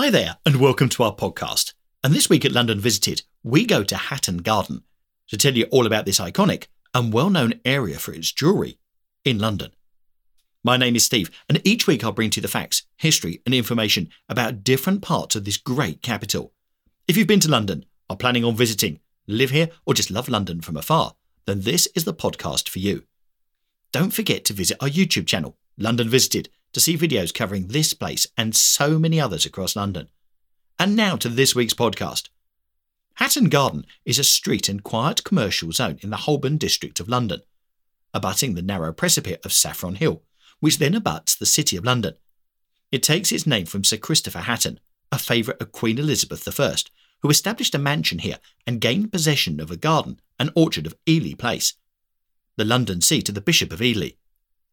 Hi there, and welcome to our podcast. And this week at London Visited, we go to Hatton Garden to tell you all about this iconic and well known area for its jewellery in London. My name is Steve, and each week I'll bring to you the facts, history, and information about different parts of this great capital. If you've been to London, are planning on visiting, live here, or just love London from afar, then this is the podcast for you. Don't forget to visit our YouTube channel, London Visited, to see videos covering this place and so many others across London. And now to this week's podcast. Hatton Garden is a street and quiet commercial zone in the Holborn district of London, abutting the narrow precipice of Saffron Hill, which then abuts the City of London. It takes its name from Sir Christopher Hatton, a favourite of Queen Elizabeth I, who established a mansion here and gained possession of a garden and orchard of Ely Place, the London seat of the Bishop of Ely.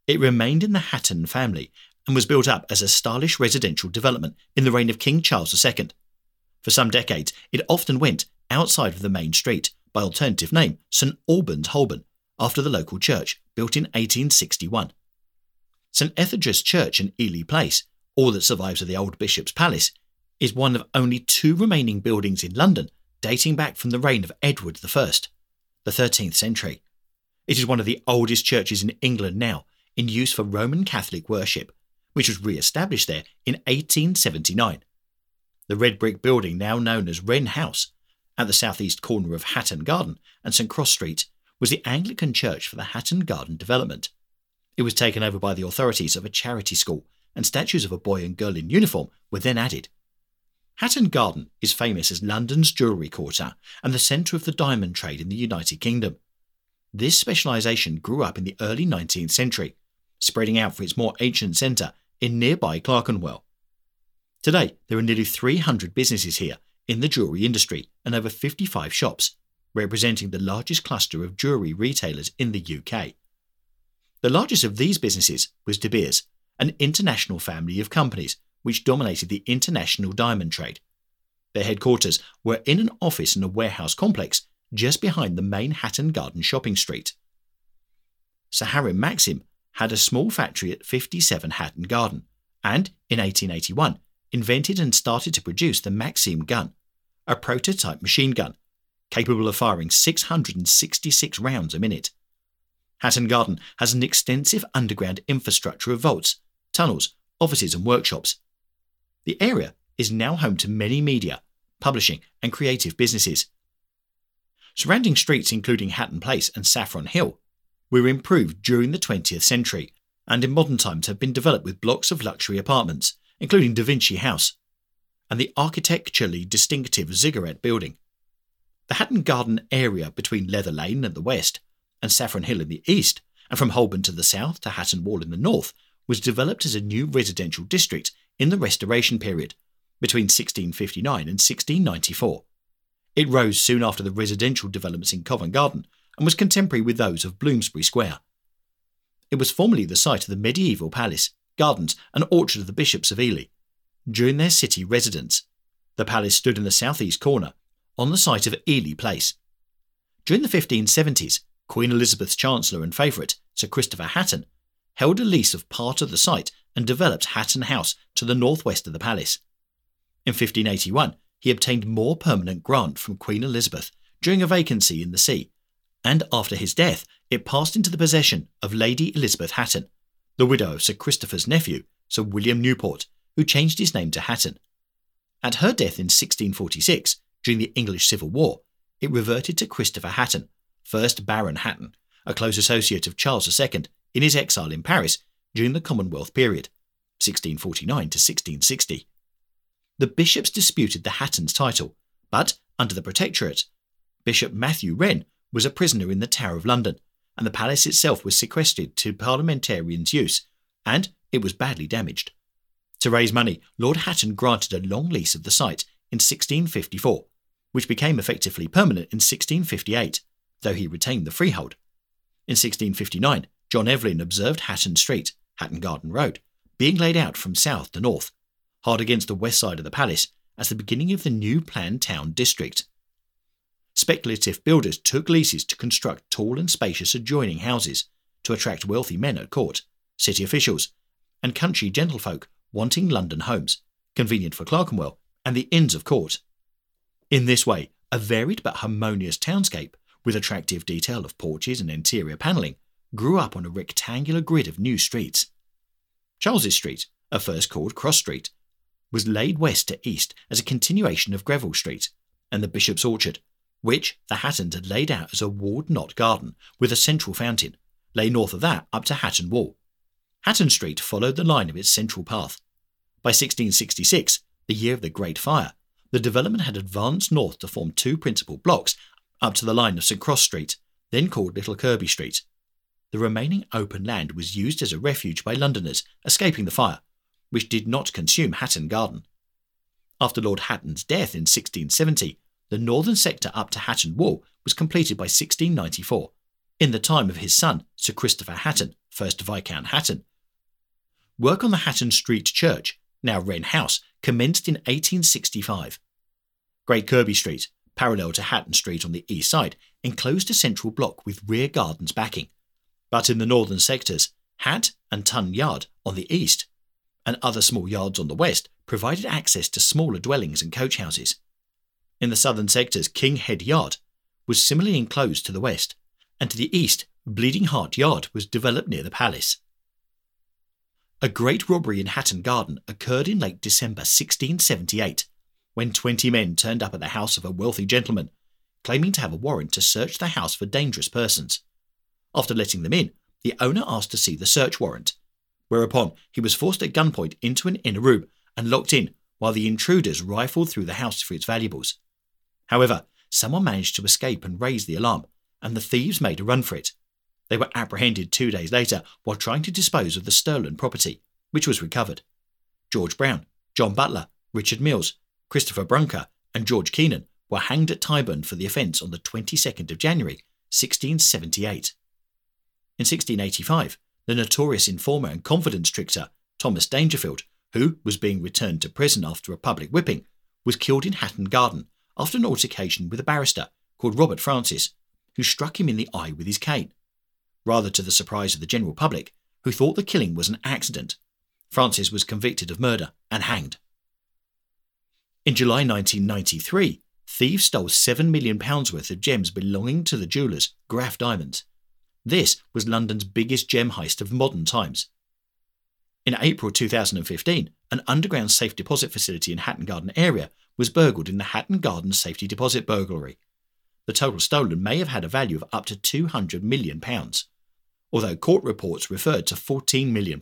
It remained in the Hatton family and was built up as a stylish residential development in the reign of King Charles II. For some decades, it often went outside of the main street by alternative name St Albans Holborn, after the local church, built in 1861. St Etheldred's Church in Ely Place, all that survives of the old Bishop's Palace, is one of only two remaining buildings in London dating back from the reign of Edward I, the 13th century. It is one of the oldest churches in England now, in use for Roman Catholic worship, which was re established there in 1879. The red brick building, now known as Wren House, at the southeast corner of Hatton Garden and St Cross Street, was the Anglican church for the Hatton Garden development. It was taken over by the authorities of a charity school, and statues of a boy and girl in uniform were then added. Hatton Garden is famous as London's jewellery quarter and the centre of the diamond trade in the United Kingdom. This specialisation grew up in the early 19th century, spreading out for its more ancient centre in nearby Clerkenwell. Today, there are nearly 300 businesses here in the jewellery industry and over 55 shops, representing the largest cluster of jewellery retailers in the UK. The largest of these businesses was De Beers, an international family of companies which dominated the international diamond trade. Their headquarters were in an office and a warehouse complex just behind the main Hatton Garden shopping street. Sir Harry Maxim had a small factory at 57 Hatton Garden, and in 1881 invented and started to produce the Maxim gun, a prototype machine gun capable of firing 666 rounds a minute. Hatton Garden has an extensive underground infrastructure of vaults, tunnels, offices, and workshops. The area is now home to many media, publishing, and creative businesses. Surrounding streets, including Hatton Place and Saffron Hill, were improved during the 20th century and in modern times have been developed with blocks of luxury apartments, including Da Vinci House and the architecturally distinctive Ziggurat building. The Hatton Garden area between Leather Lane at the west and Saffron Hill in the east, and from Holborn to the south to Hatton Wall in the north, was developed as a new residential district in the Restoration period between 1659 and 1694. It rose soon after the residential developments in Covent Garden and was contemporary with those of Bloomsbury Square. It was formerly the site of the medieval palace, gardens, and orchard of the bishops of Ely. During their city residence, the palace stood in the southeast corner, on the site of Ely Place. During the 1570s, Queen Elizabeth's Chancellor and favourite, Sir Christopher Hatton, held a lease of part of the site and developed Hatton House to the northwest of the palace. In 1581, he obtained more permanent grant from Queen Elizabeth during a vacancy in the see and after his death, it passed into the possession of Lady Elizabeth Hatton, the widow of Sir Christopher's nephew, Sir William Newport, who changed his name to Hatton. At her death in 1646, during the English Civil War, it reverted to Christopher Hatton, 1st Baron Hatton, a close associate of Charles II in his exile in Paris during the Commonwealth period, 1649 to 1660. The bishops disputed the Hatton's title, but under the Protectorate, Bishop Matthew Wren was a prisoner in the Tower of London, and the palace itself was sequestered to parliamentarians' use, and it was badly damaged. To raise money, Lord Hatton granted a long lease of the site in 1654, which became effectively permanent in 1658, though he retained the freehold. In 1659, John Evelyn observed Hatton Street, Hatton Garden Road, being laid out from south to north, hard against the west side of the palace, as the beginning of the new planned town district. Speculative builders took leases to construct tall and spacious adjoining houses to attract wealthy men at court, city officials, and country gentlefolk wanting London homes, convenient for Clerkenwell and the Inns of Court. In this way, a varied but harmonious townscape, with attractive detail of porches and interior panelling, grew up on a rectangular grid of new streets. Charles's Street, at first called Cross Street, was laid west to east as a continuation of Greville Street, and the Bishop's Orchard, which the Hattons had laid out as a walled knot garden with a central fountain, lay north of that up to Hatton Wall. Hatton Street followed the line of its central path. By 1666, the year of the Great Fire, the development had advanced north to form two principal blocks up to the line of St Cross Street, then called Little Kirby Street. The remaining open land was used as a refuge by Londoners escaping the fire, which did not consume Hatton Garden. After Lord Hatton's death in 1670, the northern sector up to Hatton Wall was completed by 1694, in the time of his son, Sir Christopher Hatton, 1st Viscount Hatton. Work on the Hatton Street Church, now Wren House, commenced in 1865. Great Kirby Street, parallel to Hatton Street on the east side, enclosed a central block with rear gardens backing. But in the northern sectors, Hat and Tun Yard on the east, and other small yards on the west, provided access to smaller dwellings and coach houses. In the southern sectors, King Head Yard was similarly enclosed to the west, and to the east, Bleeding Heart Yard was developed near the palace. A great robbery in Hatton Garden occurred in late December 1678, when 20 men turned up at the house of a wealthy gentleman, claiming to have a warrant to search the house for dangerous persons. After letting them in, the owner asked to see the search warrant, whereupon he was forced at gunpoint into an inner room and locked in while the intruders rifled through the house for its valuables. However, someone managed to escape and raise the alarm, and the thieves made a run for it. They were apprehended two days later while trying to dispose of the stolen property, which was recovered. George Brown, John Butler, Richard Mills, Christopher Brunker, and George Keenan were hanged at Tyburn for the offence on the 22nd of January, 1678. In 1685, the notorious informer and confidence trickster Thomas Dangerfield, who was being returned to prison after a public whipping, was killed in Hatton Garden after an altercation with a barrister called Robert Francis, who struck him in the eye with his cane. Rather to the surprise of the general public, who thought the killing was an accident, Francis was convicted of murder and hanged. In July 1993, thieves stole £7 million worth of gems belonging to the jewellers Graff Diamonds. This was London's biggest gem heist of modern times. In April 2015, an underground safe deposit facility in Hatton Garden area was burgled in the Hatton Garden safety deposit burglary. The total stolen may have had a value of up to £200 million, although court reports referred to £14 million.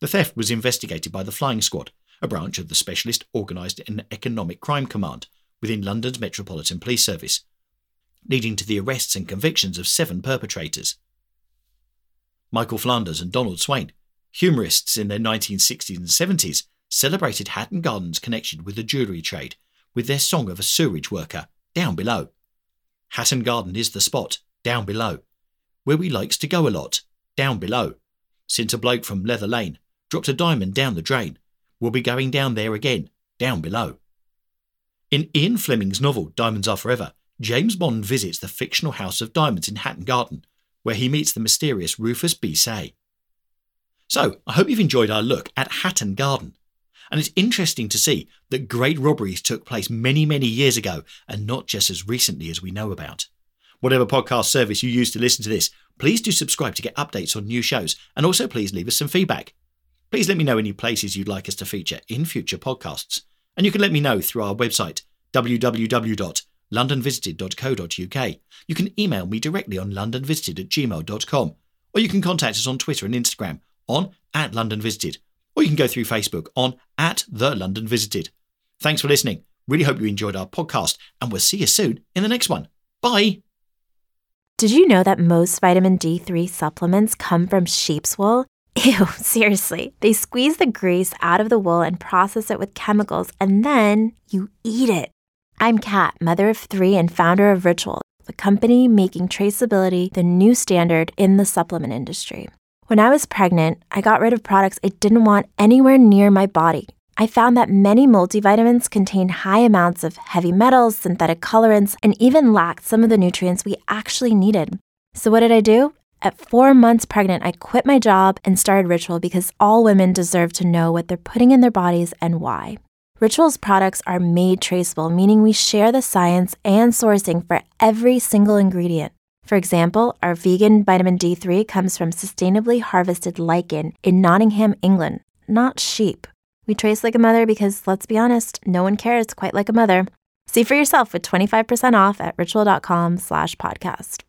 The theft was investigated by the Flying Squad, a branch of the Specialist Organised and Economic Crime Command within London's Metropolitan Police Service, leading to the arrests and convictions of seven perpetrators. Michael Flanders and Donald Swann, humorists in their 1960s and 70s, celebrated Hatton Garden's connection with the jewellery trade with their song of a sewerage worker, Down Below. Hatton Garden is the spot, down below, where we likes to go a lot, down below. Since a bloke from Leather Lane dropped a diamond down the drain, we'll be going down there again, down below. In Ian Fleming's novel Diamonds Are Forever, James Bond visits the fictional House of Diamonds in Hatton Garden, where he meets the mysterious Rufus B. Saye. So, I hope you've enjoyed our look at Hatton Garden. And it's interesting to see that great robberies took place many, many years ago and not just as recently as we know about. Whatever podcast service you use to listen to this, please do subscribe to get updates on new shows and also please leave us some feedback. please let me know any places you'd like us to feature in future podcasts. And you can let me know through our website, www.londonvisited.co.uk. You can email me directly on londonvisited at gmail.com, or you can contact us on Twitter and Instagram on at London Visited, or you can go through Facebook on at The London Visited. Thanks for listening. Really hope you enjoyed our podcast, and we'll see you soon in the next one. Bye. Did you know that most vitamin D3 supplements come from sheep's wool? Ew, seriously. They squeeze the grease out of the wool and process it with chemicals, and then you eat it. I'm Kat, mother of three and founder of Ritual, the company making traceability the new standard in the supplement industry. When I was pregnant, I got rid of products I didn't want anywhere near my body. I found that many multivitamins contain high amounts of heavy metals, synthetic colorants, and even lacked some of the nutrients we actually needed. So, what did I do? At four months pregnant, I quit my job and started Ritual because all women deserve to know what they're putting in their bodies and why. Ritual's products are made traceable, meaning we share the science and sourcing for every single ingredient. For example, our vegan vitamin D3 comes from sustainably harvested lichen in Nottingham, England, not sheep. We trace like a mother because, let's be honest, no one cares quite like a mother. See for yourself with 25% off at ritual.com slash podcast.